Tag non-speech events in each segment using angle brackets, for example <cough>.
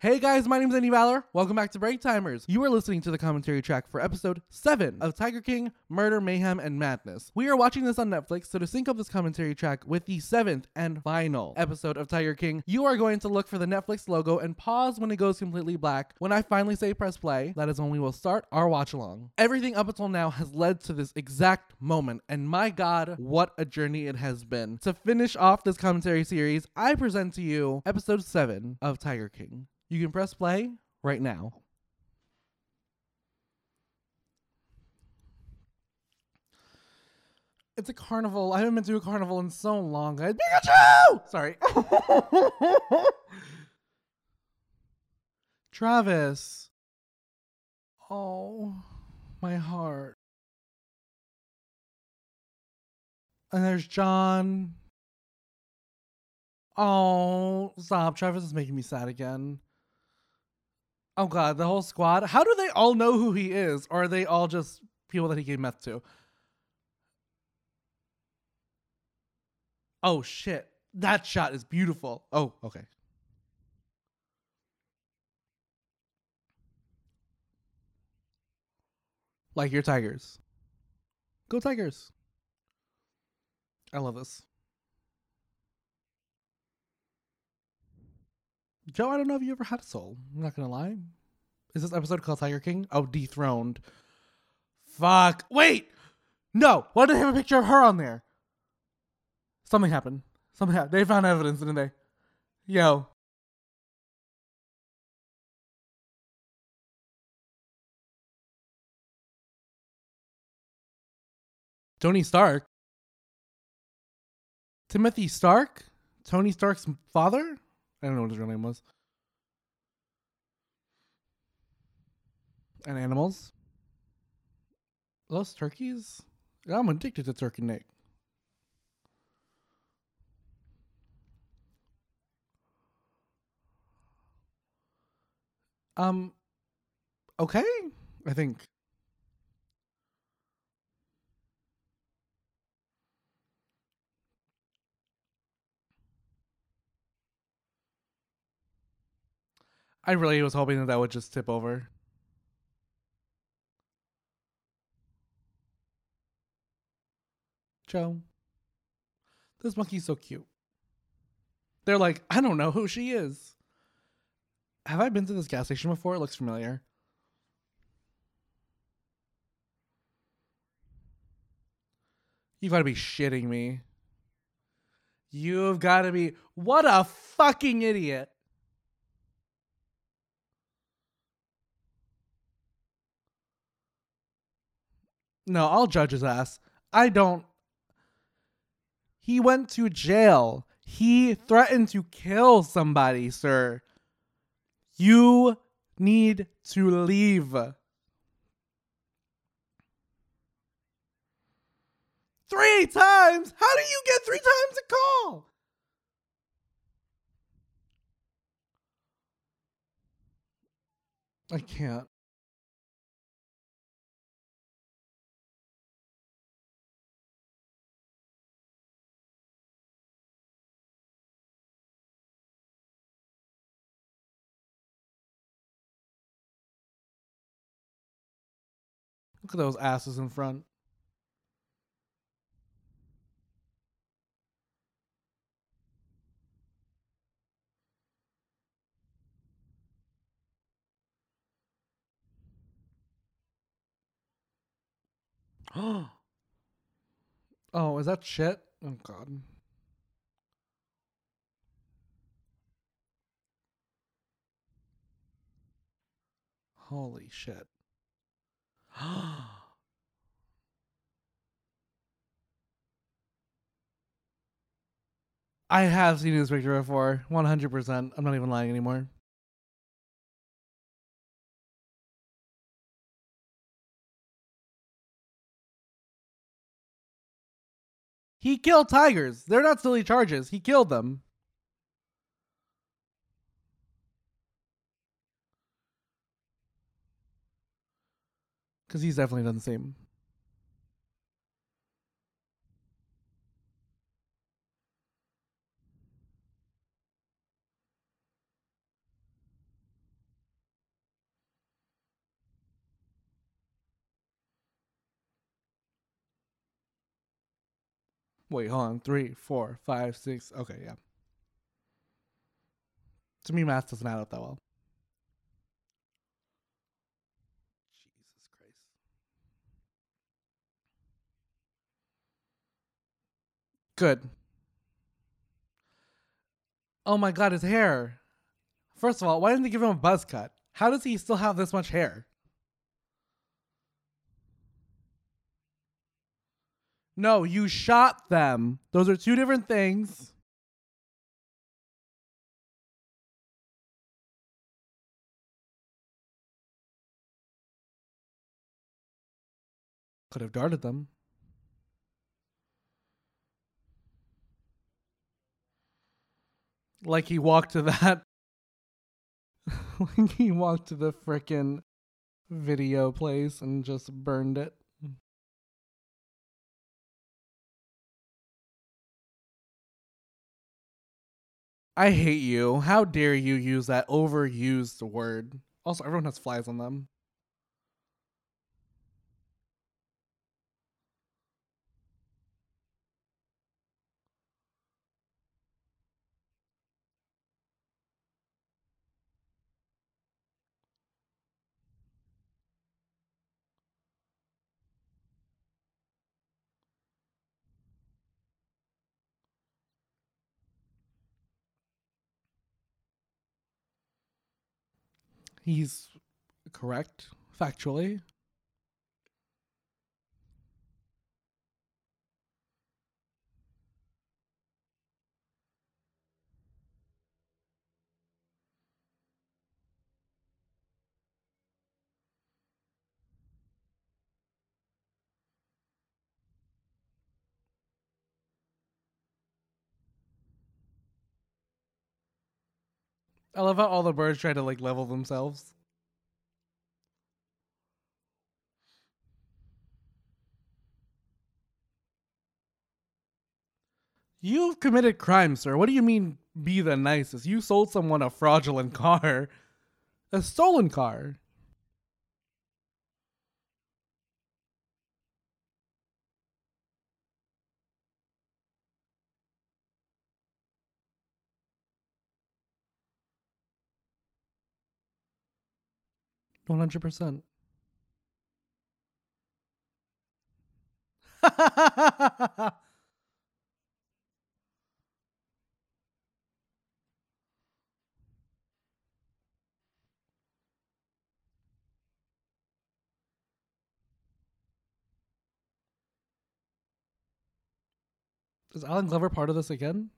Hey guys, my name is Andy Valor. Welcome back to Break Timers. You are listening to the commentary track for episode 7 of Tiger King Murder, Mayhem, and Madness. We are watching this on Netflix, so to sync up this commentary track with the seventh and final episode of Tiger King, you are going to look for the Netflix logo and pause when it goes completely black. When I finally say press play, that is when we will start our watch along. Everything up until now has led to this exact moment, and my god, what a journey it has been. To finish off this commentary series, I present to you episode 7 of Tiger King. You can press play right now. It's a carnival. I haven't been to a carnival in so long. I Pikachu! Sorry. <laughs> Travis. Oh, my heart. And there's John. Oh, stop. Travis is making me sad again. Oh god, the whole squad. How do they all know who he is? Or are they all just people that he gave meth to? Oh shit. That shot is beautiful. Oh, okay. Like your Tigers. Go Tigers. I love this. Joe, I don't know if you ever had a soul. I'm not gonna lie. Is this episode called Tiger King? Oh, dethroned. Fuck. Wait. No. Why did they have a picture of her on there? Something happened. Something happened. They found evidence, didn't they? Yo. Tony Stark. Timothy Stark? Tony Stark's father? I don't know what his real name was. And animals. Those turkeys? I'm addicted to turkey neck. Um, okay, I think. I really was hoping that that would just tip over. Joe. This monkey's so cute. They're like, I don't know who she is. Have I been to this gas station before? It looks familiar. You've got to be shitting me. You've got to be. What a fucking idiot. No, I'll judge his ass. I don't. He went to jail. He threatened to kill somebody, sir. You need to leave. Three times? How do you get three times a call? I can't. Look at those asses in front. <gasps> oh, is that shit? Oh god. Holy shit. <gasps> I have seen this picture before. 100%. I'm not even lying anymore. He killed tigers. They're not silly charges. He killed them. Because he's definitely done the same. Wait, hold on. Three, four, five, six. Okay, yeah. To me, math doesn't add up that well. Good. Oh my god, his hair. First of all, why didn't they give him a buzz cut? How does he still have this much hair? No, you shot them. Those are two different things. Could have darted them. Like he walked to that. like <laughs> he walked to the frickin' video place and just burned it. I hate you. How dare you use that overused word? Also, everyone has flies on them. He's correct factually. I love how all the birds try to like level themselves. You've committed crime, sir. What do you mean be the nicest? You sold someone a fraudulent car. A stolen car. One hundred percent. <laughs> Is Allen Glover part of this again?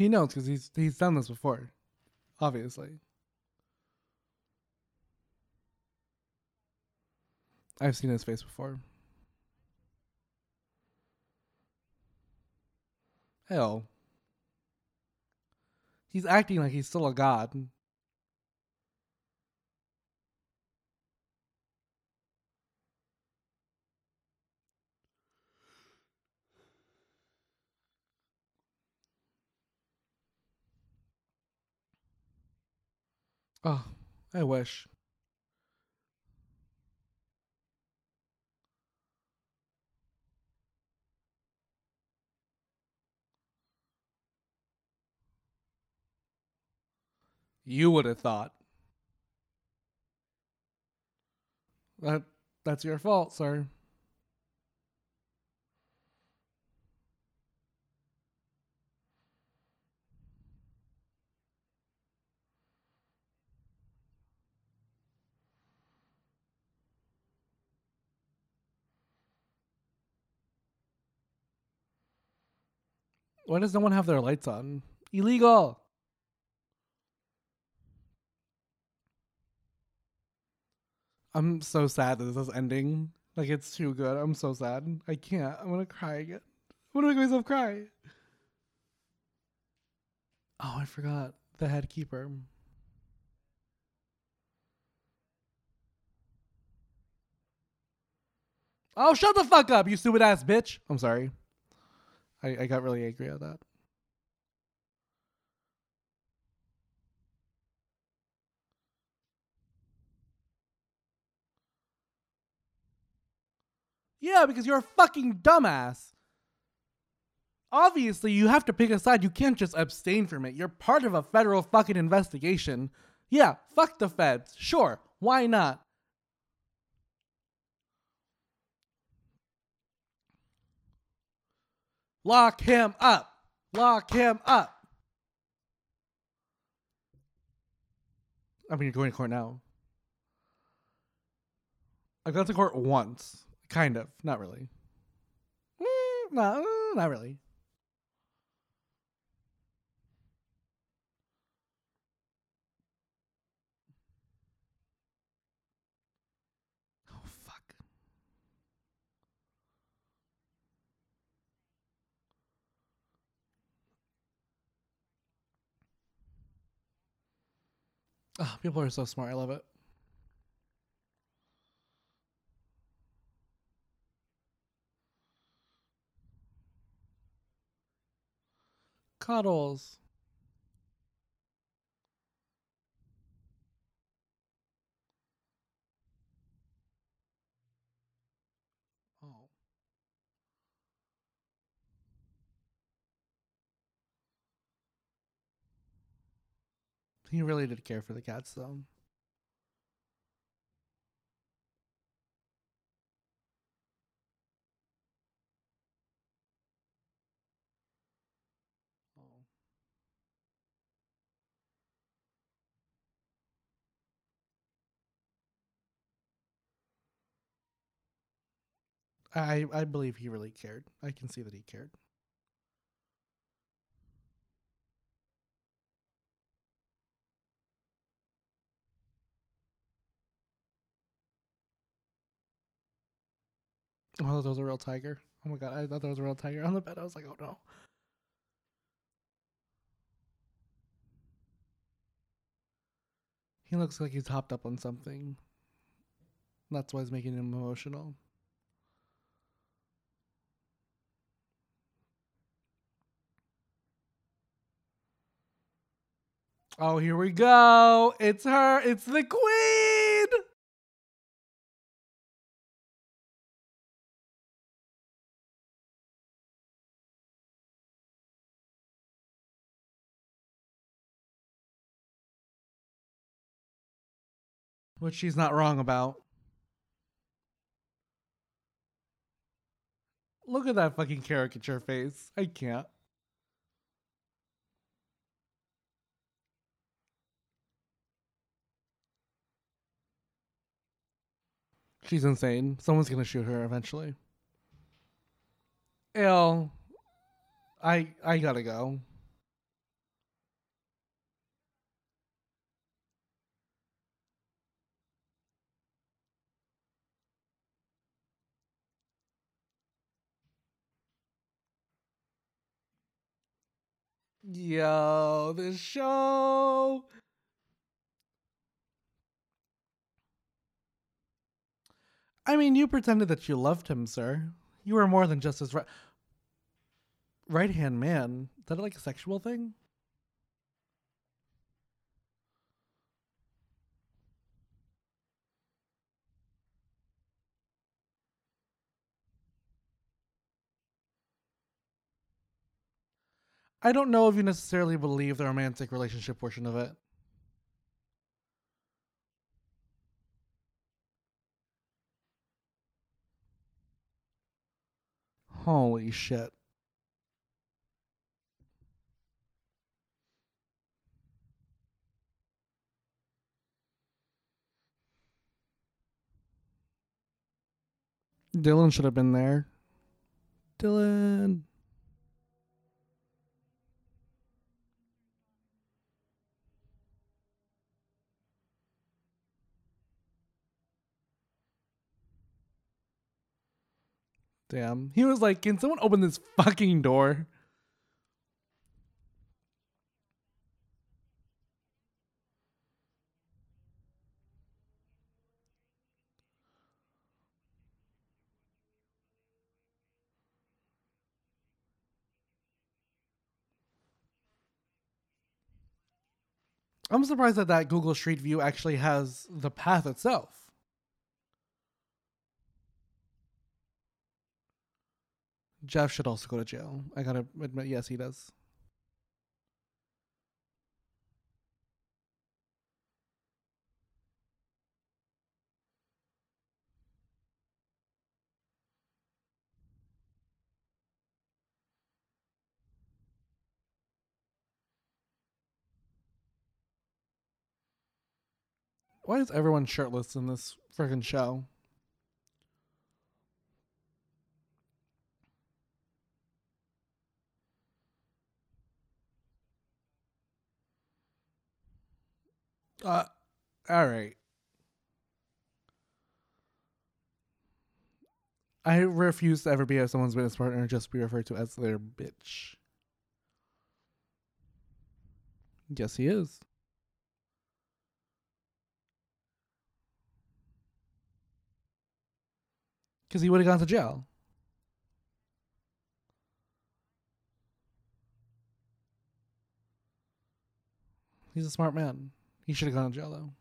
He knows because he's he's done this before, obviously. I've seen his face before. Hell. He's acting like he's still a god. Oh, I wish. You would have thought. That that's your fault, sir. Why does no one have their lights on? Illegal. I'm so sad that this is ending. Like it's too good. I'm so sad. I can't. I'm gonna cry again. I'm gonna make myself cry. Oh, I forgot the head keeper. Oh, shut the fuck up, you stupid ass bitch. I'm sorry. I, I got really angry at that. Yeah, because you're a fucking dumbass. Obviously, you have to pick a side. You can't just abstain from it. You're part of a federal fucking investigation. Yeah, fuck the feds. Sure, why not? Lock him up. Lock him up. I mean, you're going to court now. I've gone to court once. Kind of. Not really. Mm, no, not really. Oh, people are so smart. I love it. Cuddles. He really did care for the cats, though. Oh. I I believe he really cared. I can see that he cared. Oh, I thought that was a real tiger. Oh my god, I thought that was a real tiger on the bed. I was like, oh no. He looks like he's hopped up on something. That's why it's making him emotional. Oh, here we go. It's her. It's the queen. Which she's not wrong about. Look at that fucking caricature face. I can't. She's insane. Someone's gonna shoot her eventually. Ew. I I gotta go. Yo, the show. I mean, you pretended that you loved him, sir. You were more than just his right hand man. Is that like a sexual thing? I don't know if you necessarily believe the romantic relationship portion of it. Holy shit. Dylan should have been there. Dylan. Damn. He was like, "Can someone open this fucking door?" I'm surprised that that Google Street View actually has the path itself. Jeff should also go to jail. I gotta admit, yes, he does. Why is everyone shirtless in this freaking show? Uh, all right. I refuse to ever be as someone's business partner just be referred to as their bitch. Yes, he is. Because he would have gone to jail. He's a smart man. He should have gone though.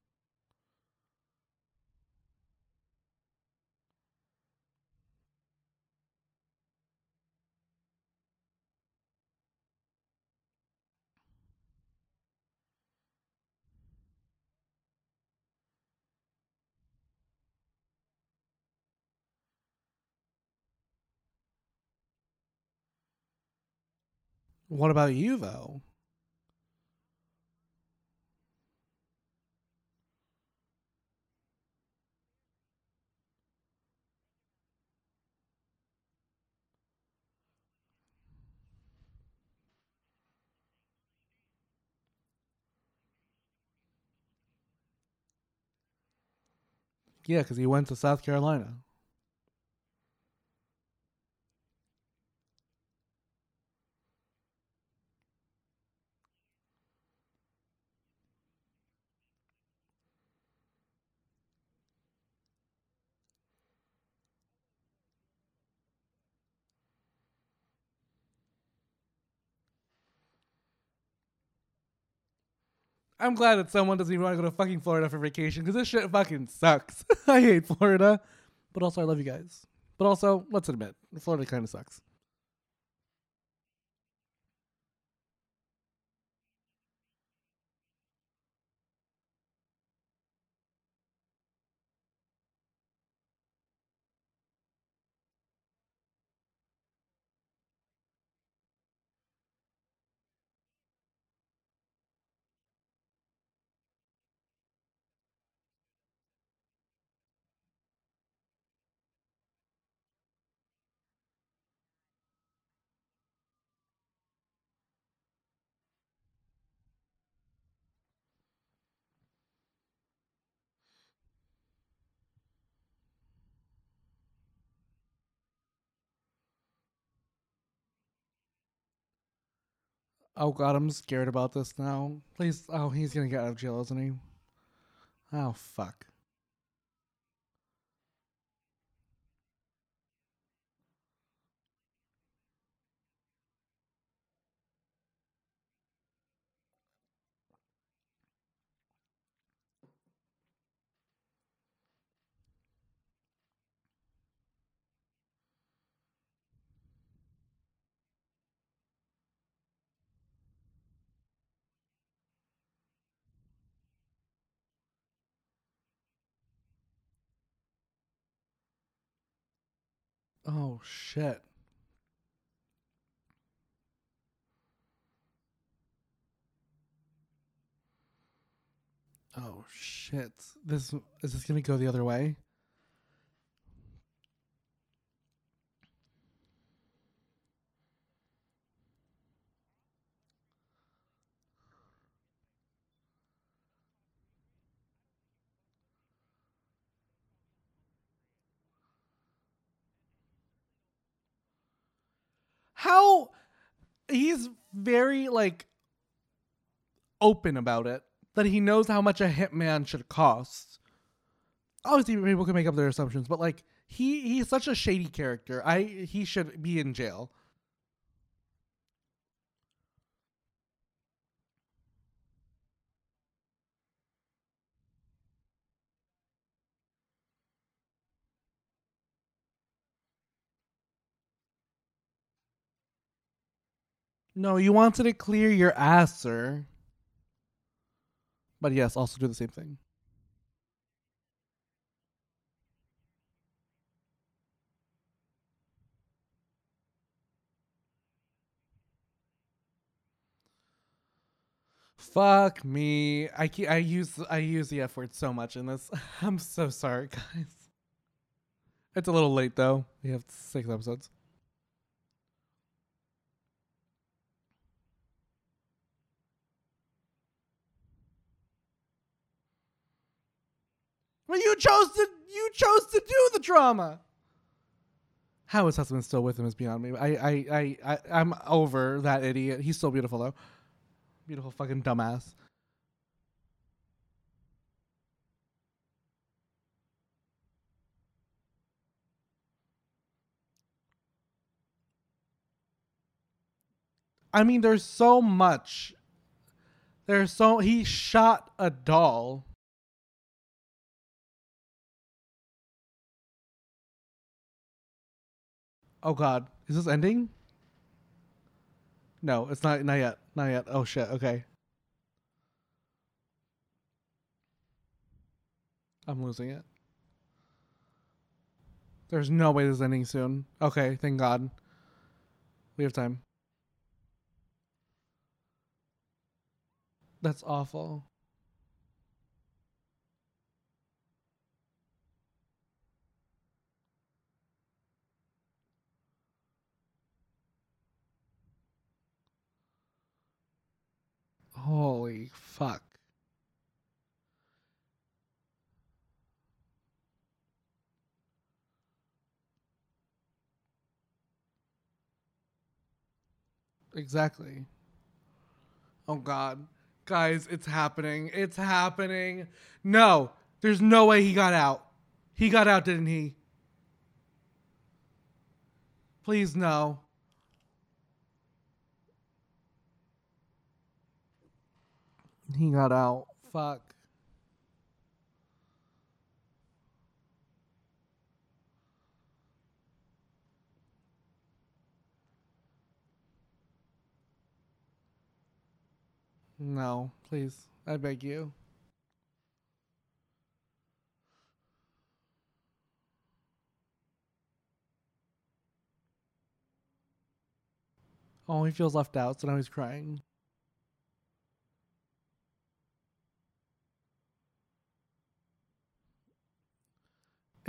What about you, though? Yeah, because he went to South Carolina. I'm glad that someone doesn't even want to go to fucking Florida for vacation because this shit fucking sucks. <laughs> I hate Florida, but also I love you guys. But also, let's admit, Florida kind of sucks. Oh god, I'm scared about this now. Please, oh, he's gonna get out of jail, isn't he? Oh fuck. Oh shit. Oh shit. This is this gonna go the other way? How he's very like open about it that he knows how much a hitman should cost. Obviously, people can make up their assumptions, but like he he's such a shady character. I he should be in jail. No, you wanted to clear your ass, sir. But yes, also do the same thing. Fuck me. I I use I use the F word so much in this. <laughs> I'm so sorry, guys. It's a little late though. We have six episodes. Well, you chose to you chose to do the drama. How his husband's still with him is beyond me. I I I, I I'm over that idiot. He's still beautiful though. Beautiful fucking dumbass. I mean, there's so much. There's so he shot a doll. Oh God, is this ending? No, it's not. Not yet. Not yet. Oh shit. Okay. I'm losing it. There's no way this is ending soon. Okay, thank God. We have time. That's awful. Holy fuck. Exactly. Oh god. Guys, it's happening. It's happening. No, there's no way he got out. He got out, didn't he? Please no. He got out. Fuck. No, please. I beg you. Oh, he feels left out, so now he's crying.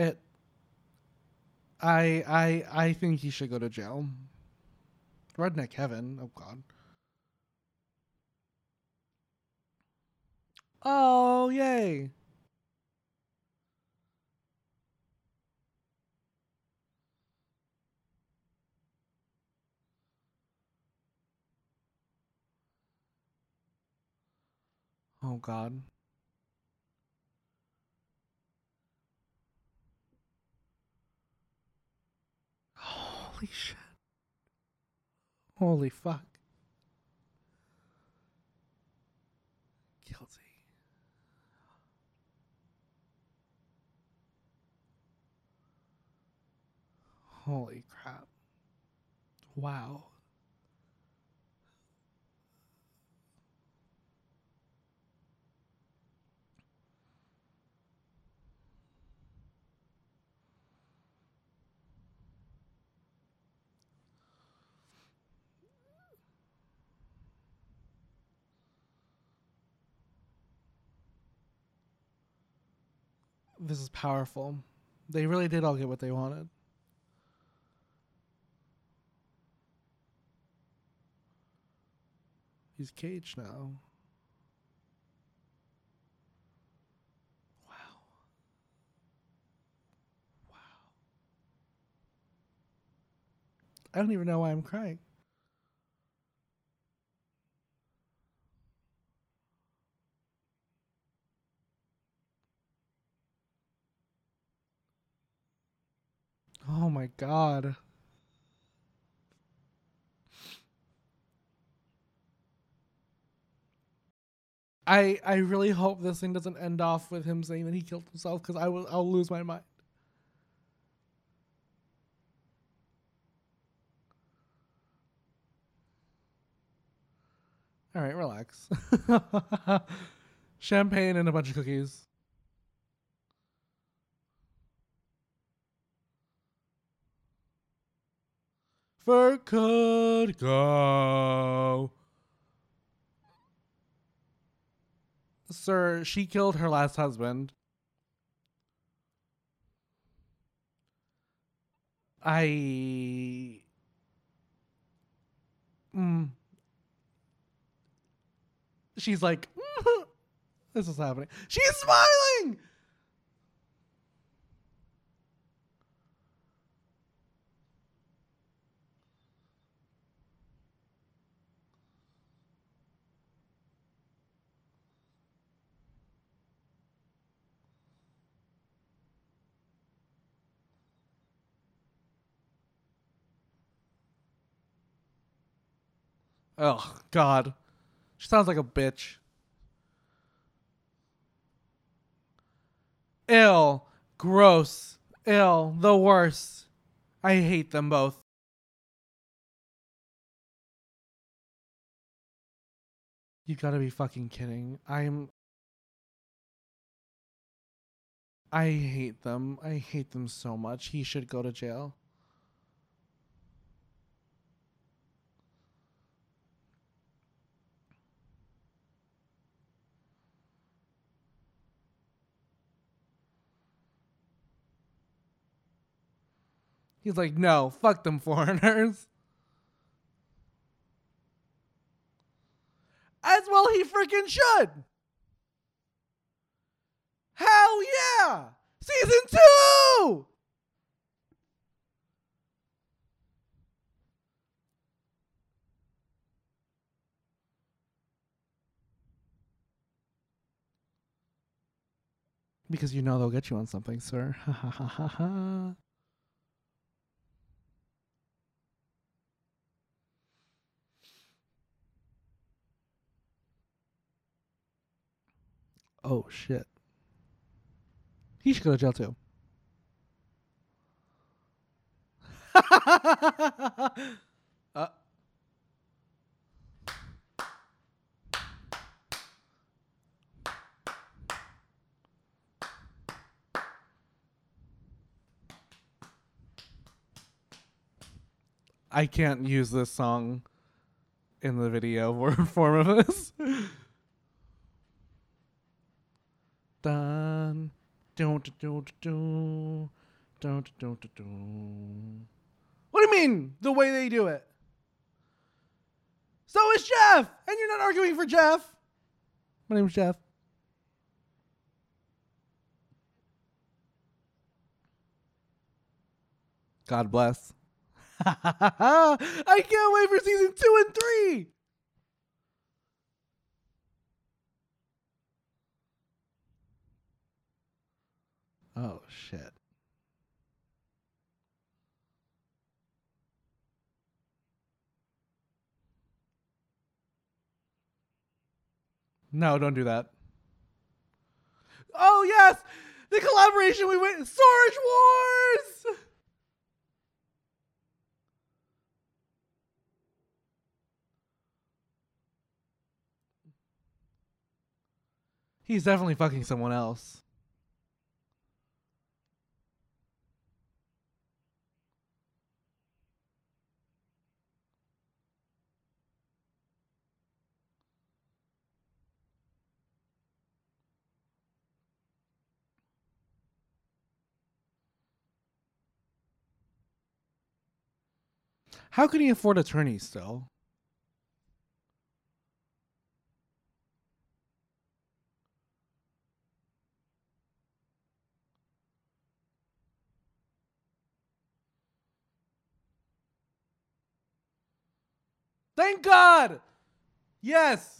It. I I I think he should go to jail. Redneck heaven. Oh God. Oh yay! Oh God. Holy shit. Holy fuck. Guilty. Holy crap. Wow. This is powerful. They really did all get what they wanted. He's caged now. Wow. Wow. I don't even know why I'm crying. Oh my god. I I really hope this thing doesn't end off with him saying that he killed himself because I will I'll lose my mind. All right, relax. <laughs> Champagne and a bunch of cookies. For could go. Sir, she killed her last husband. I. Mm. She's like, <laughs> this is happening. She's smiling! Oh, God. She sounds like a bitch. Ill. Gross. Ill. The worst. I hate them both. You gotta be fucking kidding. I'm. I hate them. I hate them so much. He should go to jail. He's like, no, fuck them foreigners. As well, he freaking should. Hell yeah! Season two! Because you know they'll get you on something, sir. Ha ha ha ha ha. Oh shit. He should go to jail too. <laughs> uh. I can't use this song in the video or <laughs> form of this. Dun. What do you mean? The way they do it? So is Jeff, and you're not arguing for Jeff. My name's Jeff. God bless. <laughs> I can't wait for season two and three. Oh shit. No, don't do that. Oh yes, the collaboration we went Storage Wars. He's definitely fucking someone else. How can he afford attorneys still? Thank God! Yes!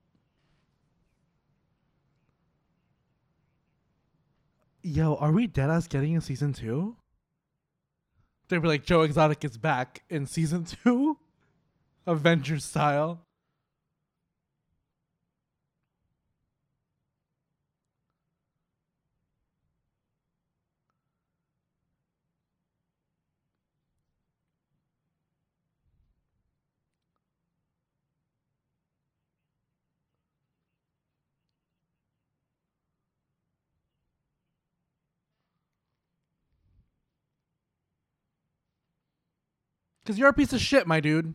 Yo, are we dead ass getting a season two? They'd be like, Joe Exotic is back in season two? Avengers style. Because you're a piece of shit, my dude.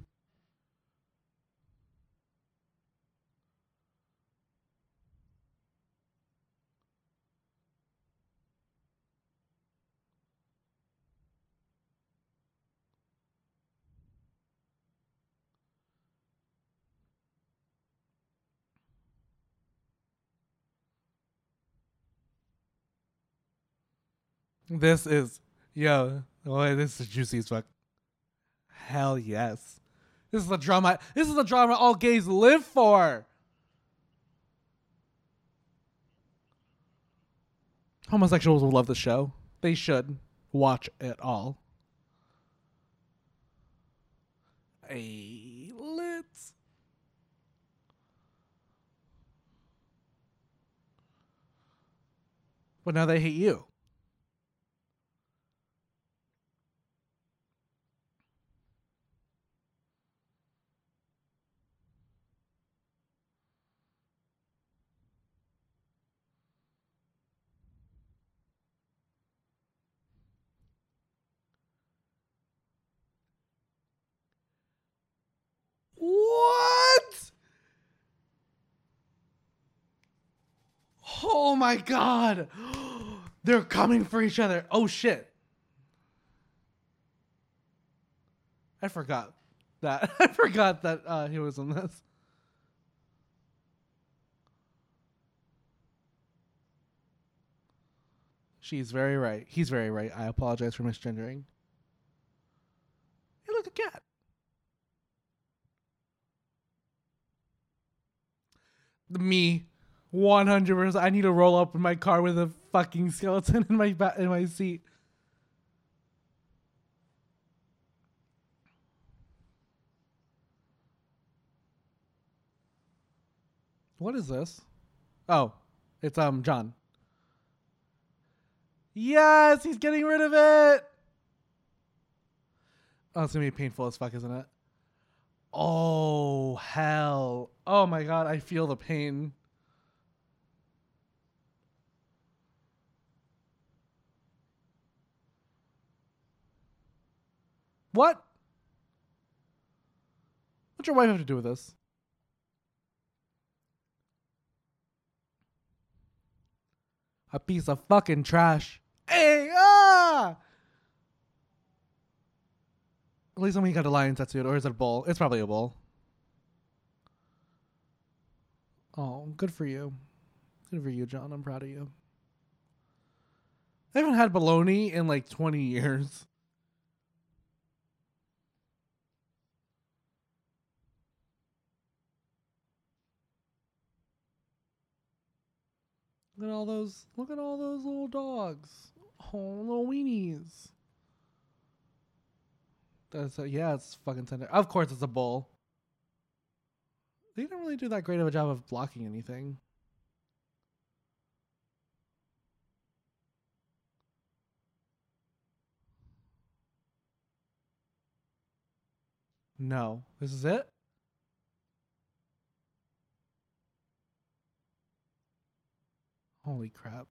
This is, yo, boy, this is juicy as fuck. Hell yes. This is the drama. This is the drama all gays live for. Homosexuals will love the show. They should watch it all. A lit. But now they hate you. What? Oh my god. <gasps> They're coming for each other. Oh shit. I forgot that. <laughs> I forgot that uh, he was in this. She's very right. He's very right. I apologize for misgendering. Hey, look, a cat. me 100% i need to roll up in my car with a fucking skeleton in my ba- in my seat. What is this? Oh it's um john. Yes he's getting rid of it! Oh it's gonna be painful as fuck isn't it? Oh, hell. Oh my god, I feel the pain. What? What's your wife have to do with this? A piece of fucking trash. Hey, ah! At least he got a lion tattooed, or is it a bull? It's probably a bull. Oh, good for you. Good for you, John. I'm proud of you. I haven't had bologna in like 20 years. Look at all those look at all those little dogs. Oh little weenies. That's a, yeah, it's fucking tender. Of course, it's a bull. They didn't really do that great of a job of blocking anything. No, this is it. Holy crap.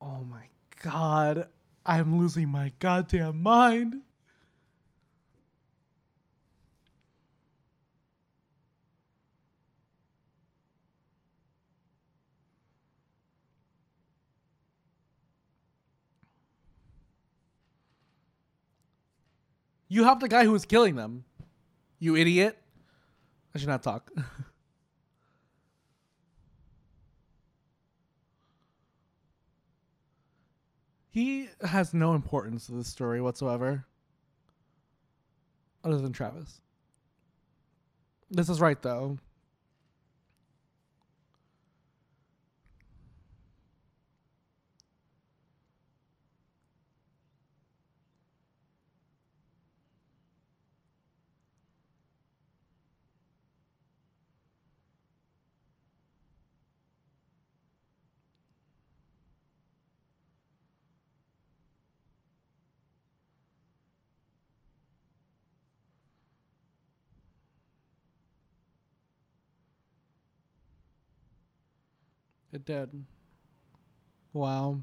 Oh my god. I'm losing my goddamn mind. You helped the guy who was killing them. You idiot. I should not talk. <laughs> he has no importance to this story whatsoever. Other than Travis. This is right though. It did. Wow.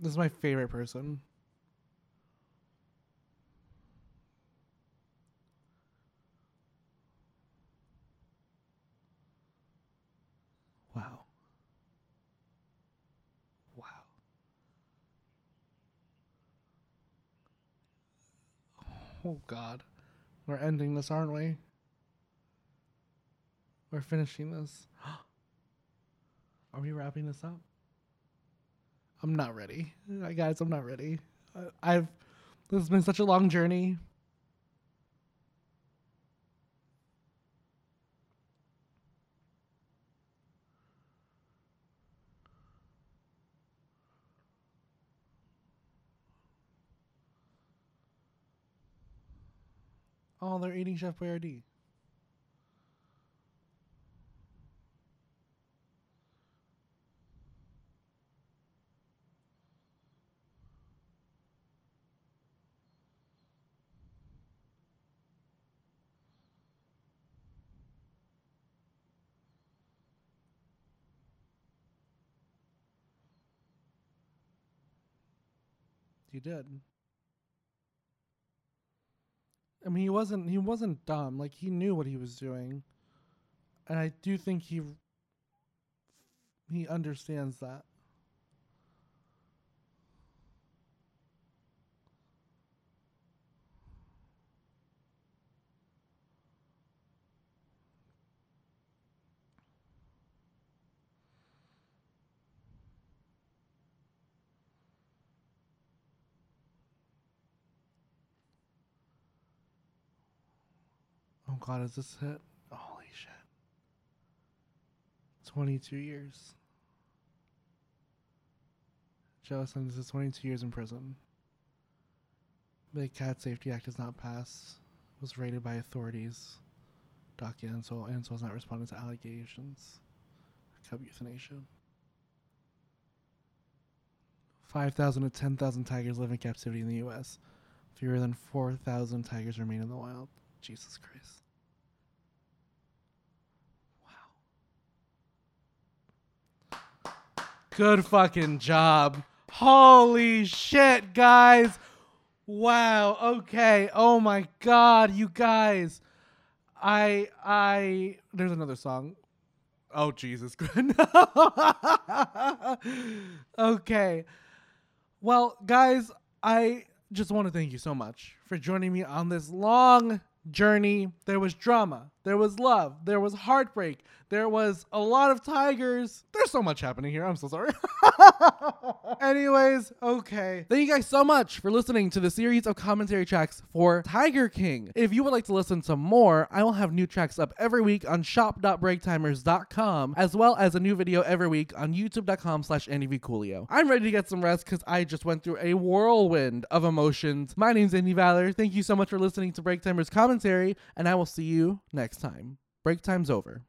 This is my favorite person. Wow. Wow. Oh, God. We're ending this, aren't we? We're finishing this. <gasps> Are we wrapping this up? I'm not ready. Guys, I'm not ready. I've this has been such a long journey. Oh, they're eating Chef Boyardee. He did. I mean, he wasn't he wasn't dumb. Like he knew what he was doing, and I do think he he understands that. God, is this it? Holy shit! Twenty-two years. Joe sentences 22 years in prison. The Cat Safety Act does not pass. Was raided by authorities. Doc Antle. Antle has not responded to allegations. Cub euthanasia. 5,000 to 10,000 tigers live in captivity in the U.S. Fewer than 4,000 tigers remain in the wild. Jesus Christ. Good fucking job. Holy shit, guys. Wow. Okay. Oh my god, you guys. I I there's another song. Oh Jesus. <laughs> okay. Well, guys, I just want to thank you so much for joining me on this long journey. There was drama, there was love, there was heartbreak, there was a lot of tigers. There's so much happening here. I'm so sorry. <laughs> Anyways, okay. Thank you guys so much for listening to the series of commentary tracks for Tiger King. If you would like to listen to more, I will have new tracks up every week on shop.breaktimers.com, as well as a new video every week on youtube.com slash Coolio. I'm ready to get some rest because I just went through a whirlwind of emotions. My name's Andy Valor. Thank you so much for listening to Break Timers commentary, and I will see you next time. Break time's over.